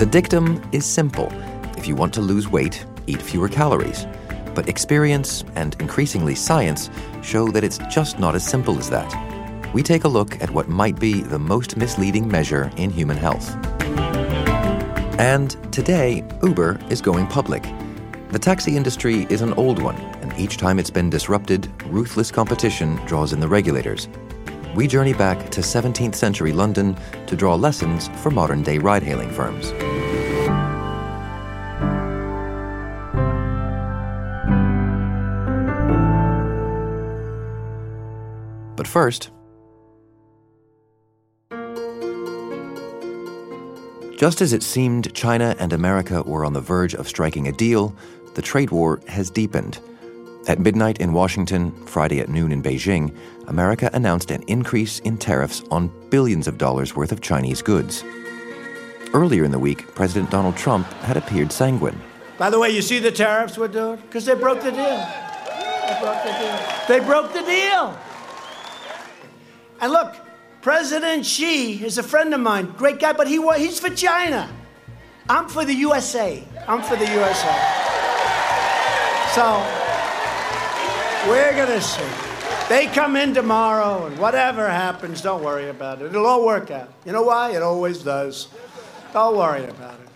The dictum is simple. If you want to lose weight, eat fewer calories. But experience and increasingly science show that it's just not as simple as that. We take a look at what might be the most misleading measure in human health. And today, Uber is going public. The taxi industry is an old one, and each time it's been disrupted, ruthless competition draws in the regulators. We journey back to 17th century London to draw lessons for modern day ride hailing firms. First, just as it seemed China and America were on the verge of striking a deal, the trade war has deepened. At midnight in Washington, Friday at noon in Beijing, America announced an increase in tariffs on billions of dollars worth of Chinese goods. Earlier in the week, President Donald Trump had appeared sanguine. By the way, you see the tariffs we're doing? Because they broke the deal. They broke the deal. They broke the deal. And look, President Xi is a friend of mine, great guy, but he he's for China. I'm for the USA. I'm for the USA. So we're gonna see. They come in tomorrow, and whatever happens, don't worry about it. It'll all work out. You know why? It always does. Don't worry about it.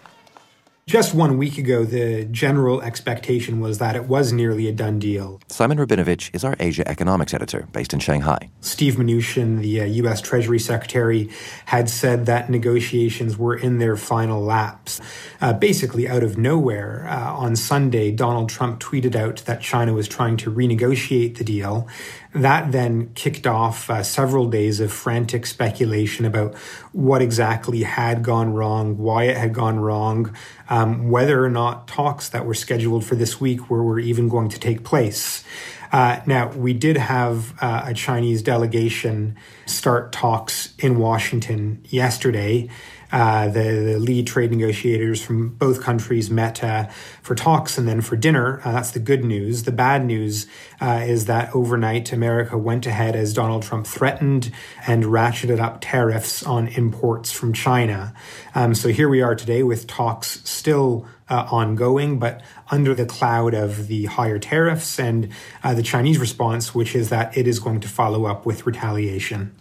Just one week ago, the general expectation was that it was nearly a done deal. Simon Rabinovitch is our Asia economics editor based in Shanghai. Steve Mnuchin, the uh, U.S. Treasury Secretary, had said that negotiations were in their final laps. Uh, basically, out of nowhere, uh, on Sunday, Donald Trump tweeted out that China was trying to renegotiate the deal. That then kicked off uh, several days of frantic speculation about what exactly had gone wrong, why it had gone wrong, um, whether or not talks that were scheduled for this week were, were even going to take place. Uh, now, we did have uh, a Chinese delegation start talks in Washington yesterday. Uh, the, the, lead trade negotiators from both countries met uh, for talks and then for dinner. Uh, that's the good news. The bad news uh, is that overnight America went ahead as Donald Trump threatened and ratcheted up tariffs on imports from China. Um, so here we are today with talks still uh, ongoing, but under the cloud of the higher tariffs and uh, the Chinese response, which is that it is going to follow up with retaliation.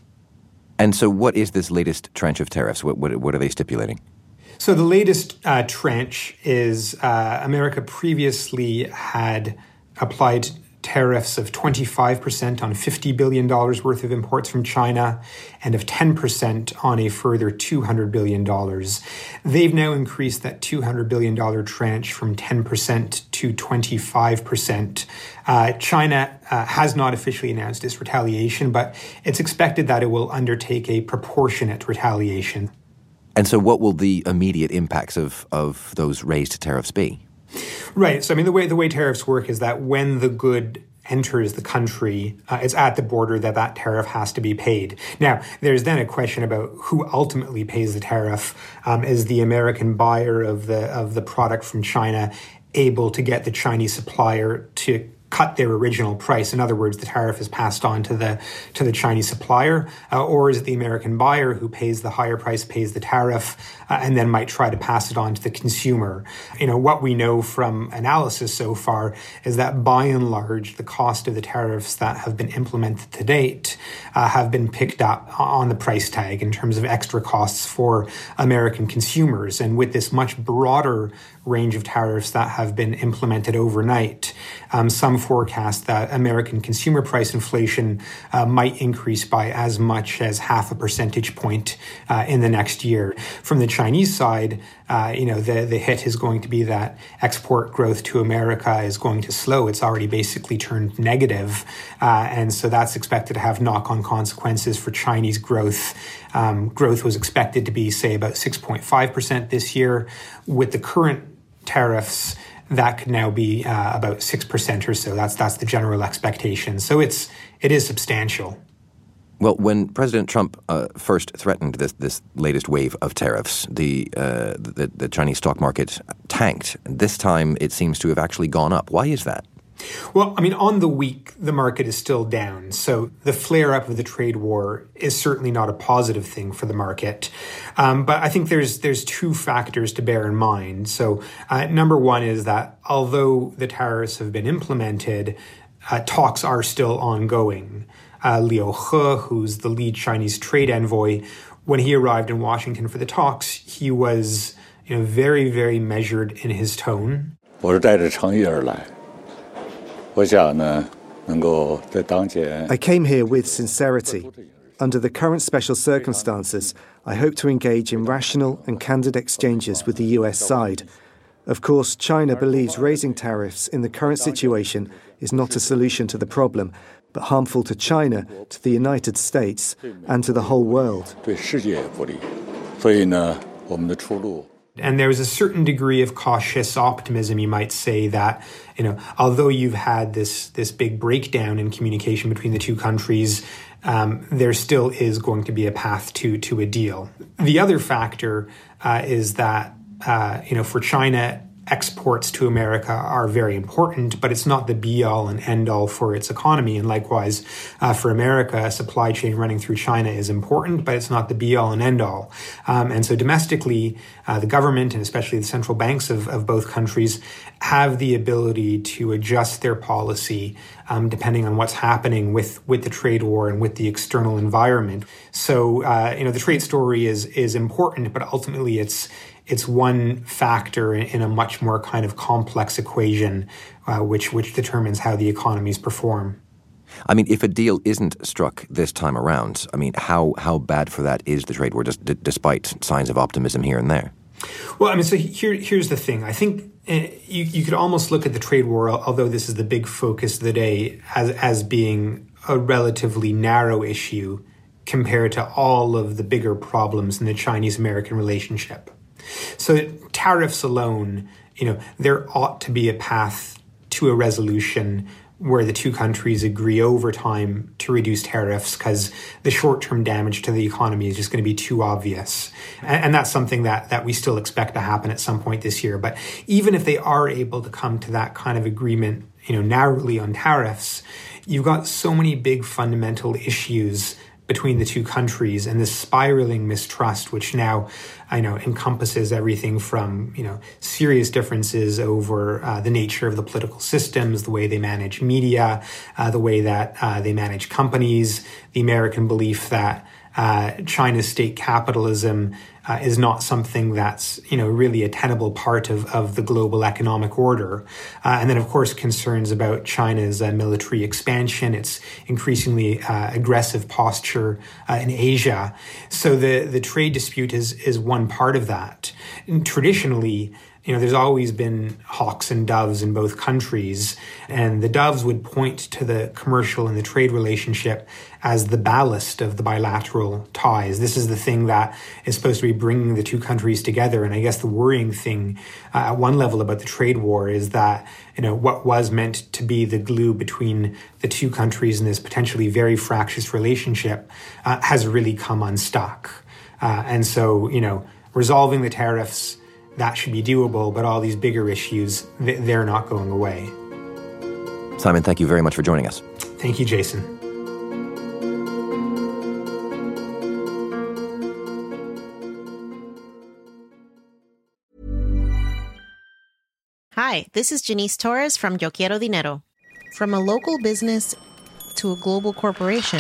And so, what is this latest tranche of tariffs? What, what, what are they stipulating? So, the latest uh, tranche is uh, America previously had applied tariffs of 25% on $50 billion worth of imports from China and of 10% on a further $200 billion. They've now increased that $200 billion tranche from 10% to 25%. Uh, China uh, has not officially announced its retaliation, but it's expected that it will undertake a proportionate retaliation. And so, what will the immediate impacts of, of those raised tariffs be? Right. So I mean, the way the way tariffs work is that when the good enters the country, uh, it's at the border that that tariff has to be paid. Now, there's then a question about who ultimately pays the tariff. Um, is the American buyer of the of the product from China able to get the Chinese supplier to cut their original price. In other words, the tariff is passed on to the to the Chinese supplier, uh, or is it the American buyer who pays the higher price, pays the tariff, uh, and then might try to pass it on to the consumer. You know, what we know from analysis so far is that by and large, the cost of the tariffs that have been implemented to date uh, have been picked up on the price tag in terms of extra costs for American consumers. And with this much broader range of tariffs that have been implemented overnight. Um, some forecast that American consumer price inflation uh, might increase by as much as half a percentage point uh, in the next year. From the Chinese side, uh, you know, the, the hit is going to be that export growth to America is going to slow. It's already basically turned negative. Uh, and so that's expected to have knock on consequences for Chinese growth. Um, growth was expected to be, say, about 6.5% this year. With the current tariffs, that could now be uh, about 6% or so. That's, that's the general expectation. So it's, it is substantial. Well, when President Trump uh, first threatened this this latest wave of tariffs, the, uh, the, the Chinese stock market tanked. This time, it seems to have actually gone up. Why is that? Well, I mean, on the week, the market is still down. So the flare up of the trade war is certainly not a positive thing for the market. Um, but I think there's there's two factors to bear in mind. So uh, number one is that although the tariffs have been implemented, uh, talks are still ongoing. Uh, Liu He, who's the lead Chinese trade envoy, when he arrived in Washington for the talks, he was you know very very measured in his tone. 我是带着诚意而来。 I came here with sincerity. Under the current special circumstances, I hope to engage in rational and candid exchanges with the US side. Of course, China believes raising tariffs in the current situation is not a solution to the problem, but harmful to China, to the United States, and to the whole world. And there's a certain degree of cautious optimism, you might say, that, you know, although you've had this, this big breakdown in communication between the two countries, um, there still is going to be a path to, to a deal. The other factor uh, is that, uh, you know, for China, exports to America are very important, but it's not the be all and end all for its economy. And likewise, uh, for America, a supply chain running through China is important, but it's not the be all and end all. Um, and so domestically, uh, the government and especially the central banks of, of both countries have the ability to adjust their policy um, depending on what's happening with, with the trade war and with the external environment. So, uh, you know, the trade story is is important, but ultimately it's it's one factor in, a much more kind of complex equation, uh, which which determines how the economies perform. I mean, if a deal isn't struck this time around, I mean, how how bad for that is the trade war, just d- despite signs of optimism here and there? Well, I mean, so here here's the thing. I think uh, you you could almost look at the trade war, although this is the big focus of the day, as as being a relatively narrow issue compared to all of the bigger problems in the Chinese American relationship. So tariffs alone, you know, there ought to be a path to a resolution where the two countries agree over time to reduce tariffs because the short-term damage to the economy is just going to be too obvious. And, and, that's something that, that we still expect to happen at some point this year. But even if they are able to come to that kind of agreement, you know, narrowly on tariffs, you've got so many big fundamental issues between the two countries and this spiraling mistrust, which now, I know, encompasses everything from, you know, serious differences over uh, the nature of the political systems, the way they manage media, uh, the way that uh, they manage companies, the American belief that uh, China's state capitalism uh, is not something that's you know really a tenable part of, of the global economic order. Uh, and then of course concerns about China's uh, military expansion, its increasingly uh, aggressive posture uh, in Asia. So the the trade dispute is is one part of that. And traditionally you know, there's always been hawks and doves in both countries, and the doves would point to the commercial and the trade relationship as the ballast of the bilateral ties. This is the thing that is supposed to be bringing the two countries together. And I guess the worrying thing uh, at one level about the trade war is that, you know, what was meant to be the glue between the two countries in this potentially very fractious relationship uh, has really come unstuck. Uh, and so, you know, resolving the tariffs, that should be doable, but all these bigger issues, they're not going away. Simon, thank you very much for joining us. Thank you, Jason. Hi, this is Janice Torres from Yo Quiero Dinero. From a local business to a global corporation,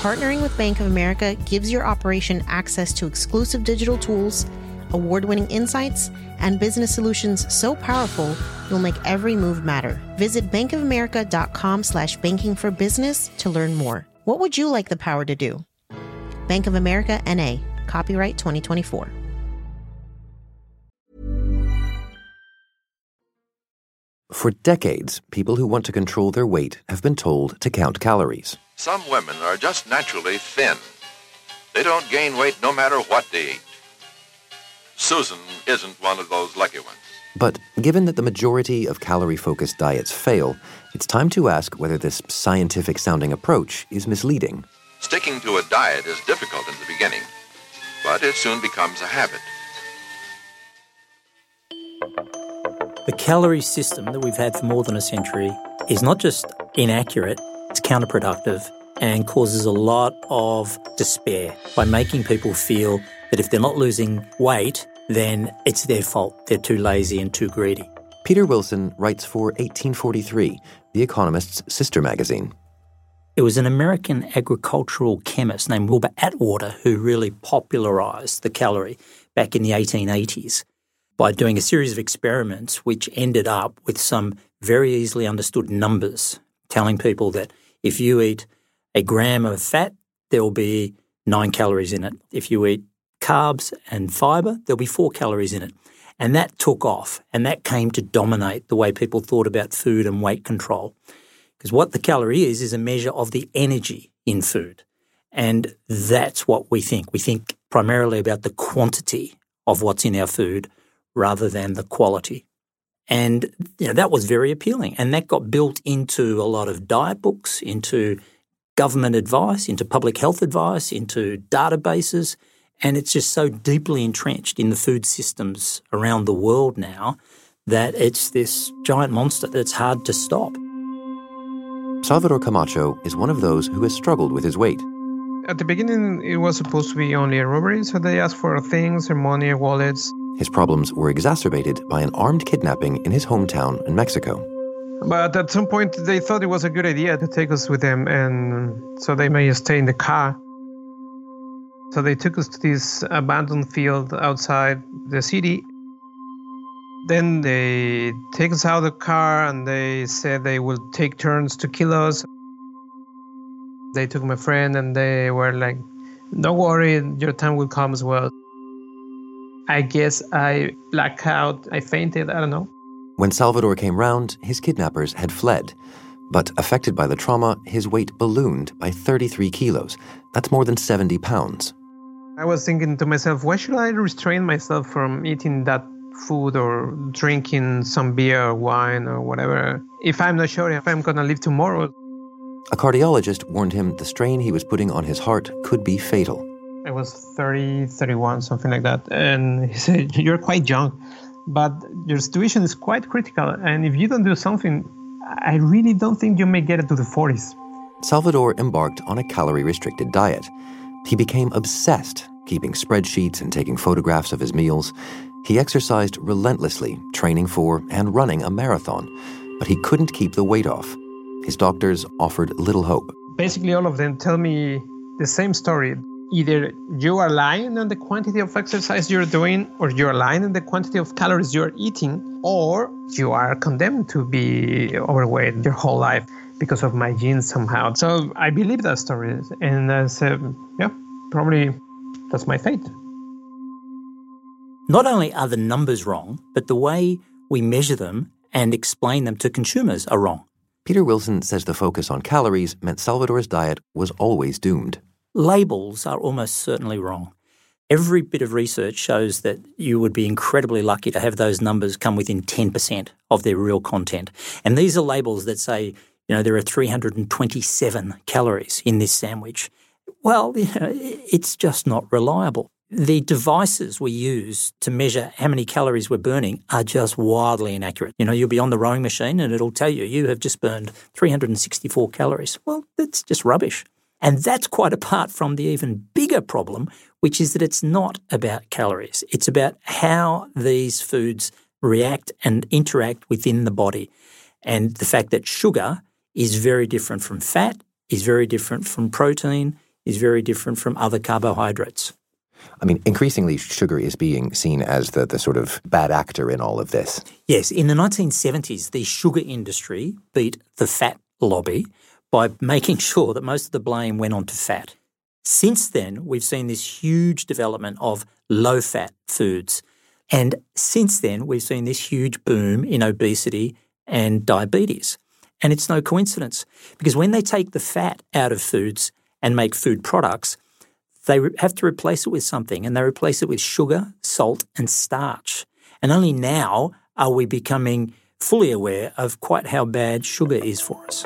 partnering with Bank of America gives your operation access to exclusive digital tools – award winning insights, and business solutions so powerful you'll make every move matter. Visit bankofamerica.com slash banking for business to learn more. What would you like the power to do? Bank of America NA, copyright 2024. For decades, people who want to control their weight have been told to count calories. Some women are just naturally thin. They don't gain weight no matter what they eat. Susan isn't one of those lucky ones. But given that the majority of calorie focused diets fail, it's time to ask whether this scientific sounding approach is misleading. Sticking to a diet is difficult in the beginning, but it soon becomes a habit. The calorie system that we've had for more than a century is not just inaccurate, it's counterproductive and causes a lot of despair by making people feel that if they're not losing weight, then it's their fault. They're too lazy and too greedy. Peter Wilson writes for 1843, The Economist's sister magazine. It was an American agricultural chemist named Wilbur Atwater who really popularized the calorie back in the 1880s by doing a series of experiments which ended up with some very easily understood numbers, telling people that if you eat a gram of fat, there will be nine calories in it. If you eat carbs and fiber, there'll be four calories in it. And that took off and that came to dominate the way people thought about food and weight control. Because what the calorie is, is a measure of the energy in food. And that's what we think. We think primarily about the quantity of what's in our food rather than the quality. And you know, that was very appealing. And that got built into a lot of diet books, into government advice, into public health advice, into databases. And it's just so deeply entrenched in the food systems around the world now that it's this giant monster that's hard to stop. Salvador Camacho is one of those who has struggled with his weight. At the beginning, it was supposed to be only a robbery, so they asked for things, their money, wallets. His problems were exacerbated by an armed kidnapping in his hometown in Mexico. But at some point, they thought it was a good idea to take us with them, and so they made us stay in the car. So they took us to this abandoned field outside the city. Then they take us out of the car and they said they will take turns to kill us. They took my friend and they were like, Don't worry, your time will come as well. I guess I blacked out, I fainted, I don't know. When Salvador came round, his kidnappers had fled. But affected by the trauma, his weight ballooned by 33 kilos. That's more than 70 pounds. I was thinking to myself, why should I restrain myself from eating that food or drinking some beer or wine or whatever if I'm not sure if I'm going to live tomorrow? A cardiologist warned him the strain he was putting on his heart could be fatal. I was 30, 31, something like that. And he said, You're quite young, but your situation is quite critical. And if you don't do something, I really don't think you may get it to the 40s. Salvador embarked on a calorie restricted diet. He became obsessed, keeping spreadsheets and taking photographs of his meals. He exercised relentlessly, training for and running a marathon, but he couldn't keep the weight off. His doctors offered little hope. Basically, all of them tell me the same story. Either you are lying on the quantity of exercise you're doing, or you're lying on the quantity of calories you're eating, or you are condemned to be overweight your whole life because of my genes somehow. So I believe that story. And I said, yeah, probably that's my fate. Not only are the numbers wrong, but the way we measure them and explain them to consumers are wrong. Peter Wilson says the focus on calories meant Salvador's diet was always doomed. Labels are almost certainly wrong. Every bit of research shows that you would be incredibly lucky to have those numbers come within 10% of their real content. And these are labels that say, you know, there are 327 calories in this sandwich. Well, you know, it's just not reliable. The devices we use to measure how many calories we're burning are just wildly inaccurate. You know, you'll be on the rowing machine and it'll tell you you have just burned 364 calories. Well, that's just rubbish. And that's quite apart from the even bigger problem, which is that it's not about calories. It's about how these foods react and interact within the body. And the fact that sugar is very different from fat, is very different from protein, is very different from other carbohydrates. I mean, increasingly, sugar is being seen as the, the sort of bad actor in all of this. Yes, in the 1970s, the sugar industry beat the fat lobby by making sure that most of the blame went on to fat. Since then, we've seen this huge development of low fat foods. And since then, we've seen this huge boom in obesity and diabetes. And it's no coincidence because when they take the fat out of foods and make food products, they have to replace it with something, and they replace it with sugar, salt, and starch. And only now are we becoming fully aware of quite how bad sugar is for us.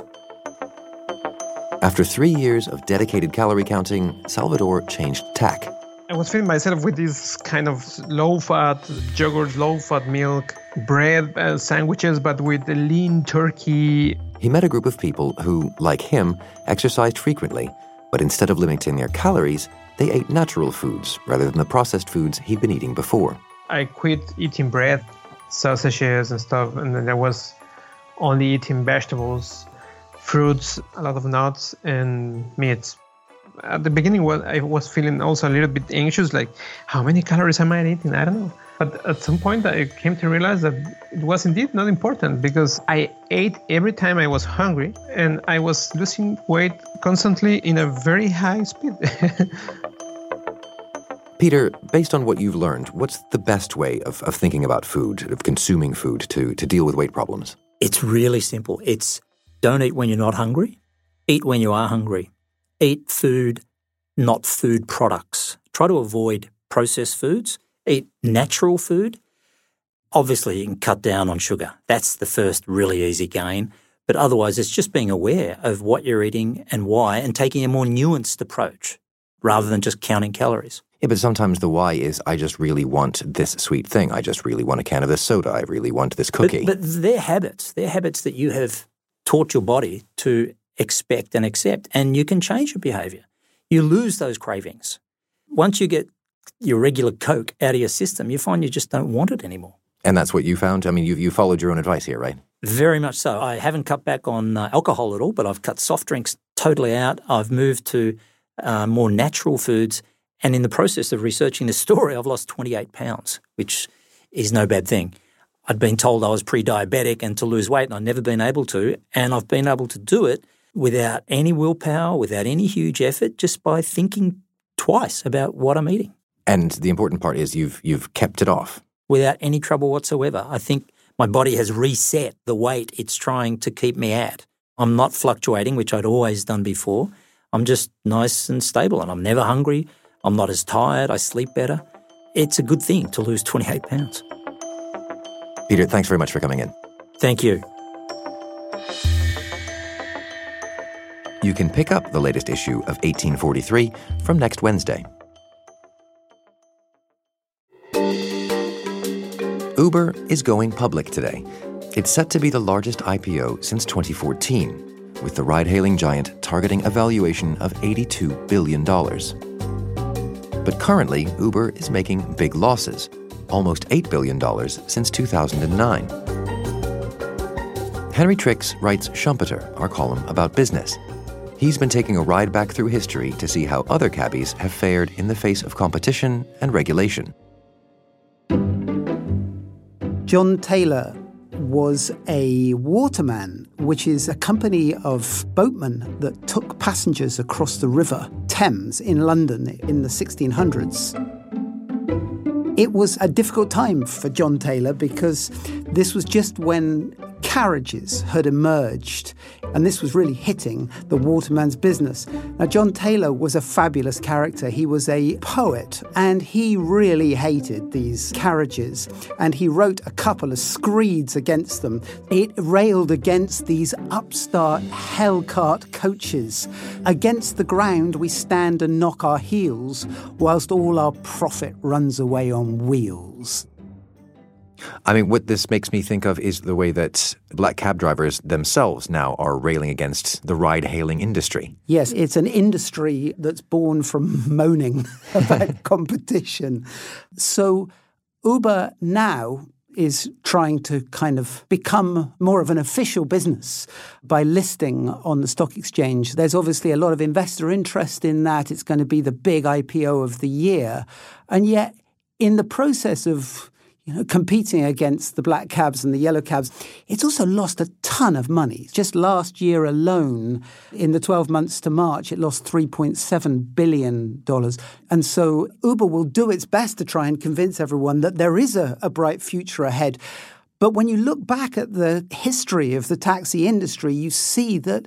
After three years of dedicated calorie counting, Salvador changed tack. I was feeding myself with these kind of low fat yogurt, low fat milk, bread uh, sandwiches, but with lean turkey. He met a group of people who, like him, exercised frequently, but instead of limiting their calories, they ate natural foods rather than the processed foods he'd been eating before. I quit eating bread, sausages, and stuff, and then I was only eating vegetables, fruits, a lot of nuts, and meats. At the beginning, well, I was feeling also a little bit anxious, like how many calories am I eating? I don't know. But at some point, I came to realize that it was indeed not important because I ate every time I was hungry and I was losing weight constantly in a very high speed. Peter, based on what you've learned, what's the best way of, of thinking about food, of consuming food to, to deal with weight problems? It's really simple. It's don't eat when you're not hungry, eat when you are hungry. Eat food, not food products. Try to avoid processed foods eat natural food, obviously you can cut down on sugar. That's the first really easy gain. But otherwise, it's just being aware of what you're eating and why and taking a more nuanced approach rather than just counting calories. Yeah, but sometimes the why is I just really want this sweet thing. I just really want a can of this soda. I really want this cookie. But, but they're habits. They're habits that you have taught your body to expect and accept, and you can change your behavior. You lose those cravings. Once you get your regular Coke out of your system, you find you just don't want it anymore. And that's what you found? I mean, you, you followed your own advice here, right? Very much so. I haven't cut back on uh, alcohol at all, but I've cut soft drinks totally out. I've moved to uh, more natural foods. And in the process of researching this story, I've lost 28 pounds, which is no bad thing. I'd been told I was pre diabetic and to lose weight, and I've never been able to. And I've been able to do it without any willpower, without any huge effort, just by thinking twice about what I'm eating. And the important part is you've you've kept it off without any trouble whatsoever. I think my body has reset the weight it's trying to keep me at. I'm not fluctuating, which I'd always done before. I'm just nice and stable and I'm never hungry. I'm not as tired. I sleep better. It's a good thing to lose 28 pounds. Peter, thanks very much for coming in. Thank you. You can pick up the latest issue of 1843 from next Wednesday. Uber is going public today. It's set to be the largest IPO since 2014, with the ride hailing giant targeting a valuation of $82 billion. But currently, Uber is making big losses, almost $8 billion since 2009. Henry Tricks writes Schumpeter, our column about business. He's been taking a ride back through history to see how other cabbies have fared in the face of competition and regulation. John Taylor was a waterman, which is a company of boatmen that took passengers across the River Thames in London in the 1600s. It was a difficult time for John Taylor because this was just when carriages had emerged, and this was really hitting the waterman's business. Now, John Taylor was a fabulous character. He was a poet, and he really hated these carriages, and he wrote a couple of screeds against them. It railed against these upstart hellcart coaches. Against the ground we stand and knock our heels, whilst all our profit runs away on wheels. I mean, what this makes me think of is the way that black cab drivers themselves now are railing against the ride hailing industry. Yes, it's an industry that's born from moaning about competition. So, Uber now is trying to kind of become more of an official business by listing on the stock exchange. There's obviously a lot of investor interest in that. It's going to be the big IPO of the year. And yet, in the process of you know, competing against the black cabs and the yellow cabs. It's also lost a ton of money. Just last year alone, in the 12 months to March, it lost $3.7 billion. And so Uber will do its best to try and convince everyone that there is a, a bright future ahead. But when you look back at the history of the taxi industry, you see that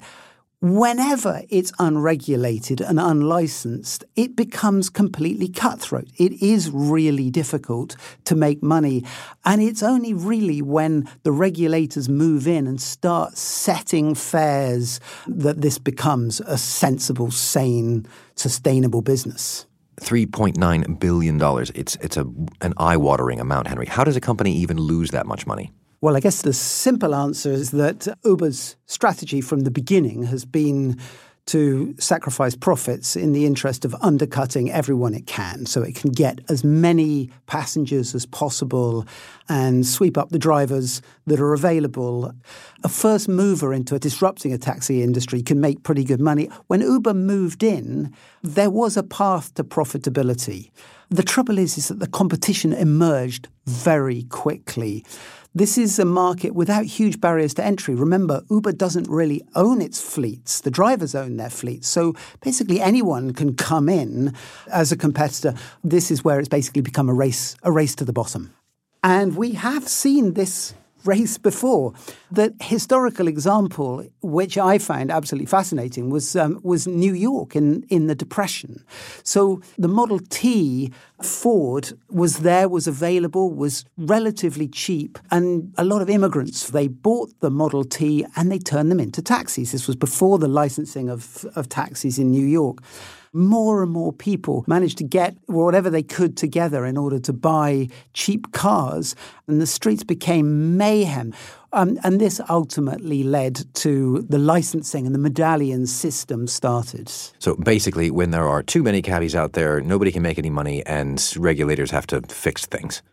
whenever it's unregulated and unlicensed, it becomes completely cutthroat. It is really difficult to make money. And it's only really when the regulators move in and start setting fares that this becomes a sensible, sane, sustainable business. $3.9 billion. It's, it's a, an eye watering amount, Henry. How does a company even lose that much money? Well, I guess the simple answer is that Uber's strategy from the beginning has been to sacrifice profits in the interest of undercutting everyone it can so it can get as many passengers as possible and sweep up the drivers that are available. A first mover into disrupting a taxi industry can make pretty good money. When Uber moved in, there was a path to profitability. The trouble is, is that the competition emerged very quickly. This is a market without huge barriers to entry. Remember, Uber doesn't really own its fleets. The drivers own their fleets. So basically anyone can come in as a competitor. This is where it's basically become a race, a race to the bottom. And we have seen this race before. The historical example, which I found absolutely fascinating, was um, was New York in in the Depression. So the Model T Ford was there, was available, was relatively cheap, and a lot of immigrants they bought the Model T and they turned them into taxis. This was before the licensing of of taxis in New York more and more people managed to get whatever they could together in order to buy cheap cars, and the streets became mayhem. Um, and this ultimately led to the licensing and the medallion system started. So basically, when there are too many cabbies out there, nobody can make any money, and regulators have to fix things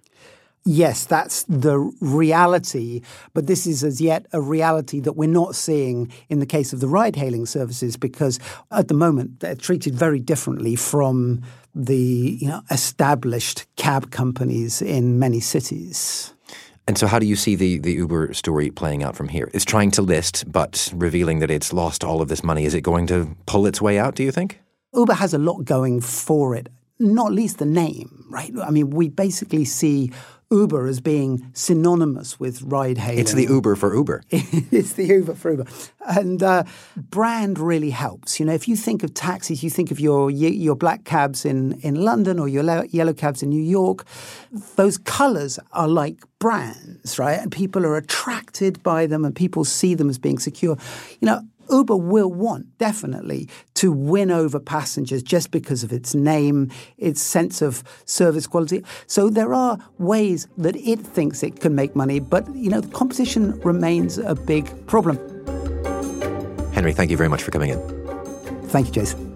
yes, that's the reality, but this is as yet a reality that we're not seeing in the case of the ride hailing services because at the moment they're treated very differently from the you know, established cab companies in many cities. And so, how do you see the, the Uber story playing out from here? It's trying to list, but revealing that it's lost all of this money. Is it going to pull its way out, do you think? Uber has a lot going for it, not least the name, right? I mean, we basically see Uber as being synonymous with ride hailing. It's the Uber for Uber. it's the Uber for Uber. And uh, brand really helps. You know, if you think of taxis, you think of your your black cabs in, in London or your yellow cabs in New York. Those colours are like brands, right? And people are attracted by them and people see them as being secure. You know, Uber will want definitely to win over passengers just because of its name, its sense of service quality. So there are ways that it thinks it can make money, but you know, the competition remains a big problem. Henry, thank you very much for coming in. Thank you, Jason.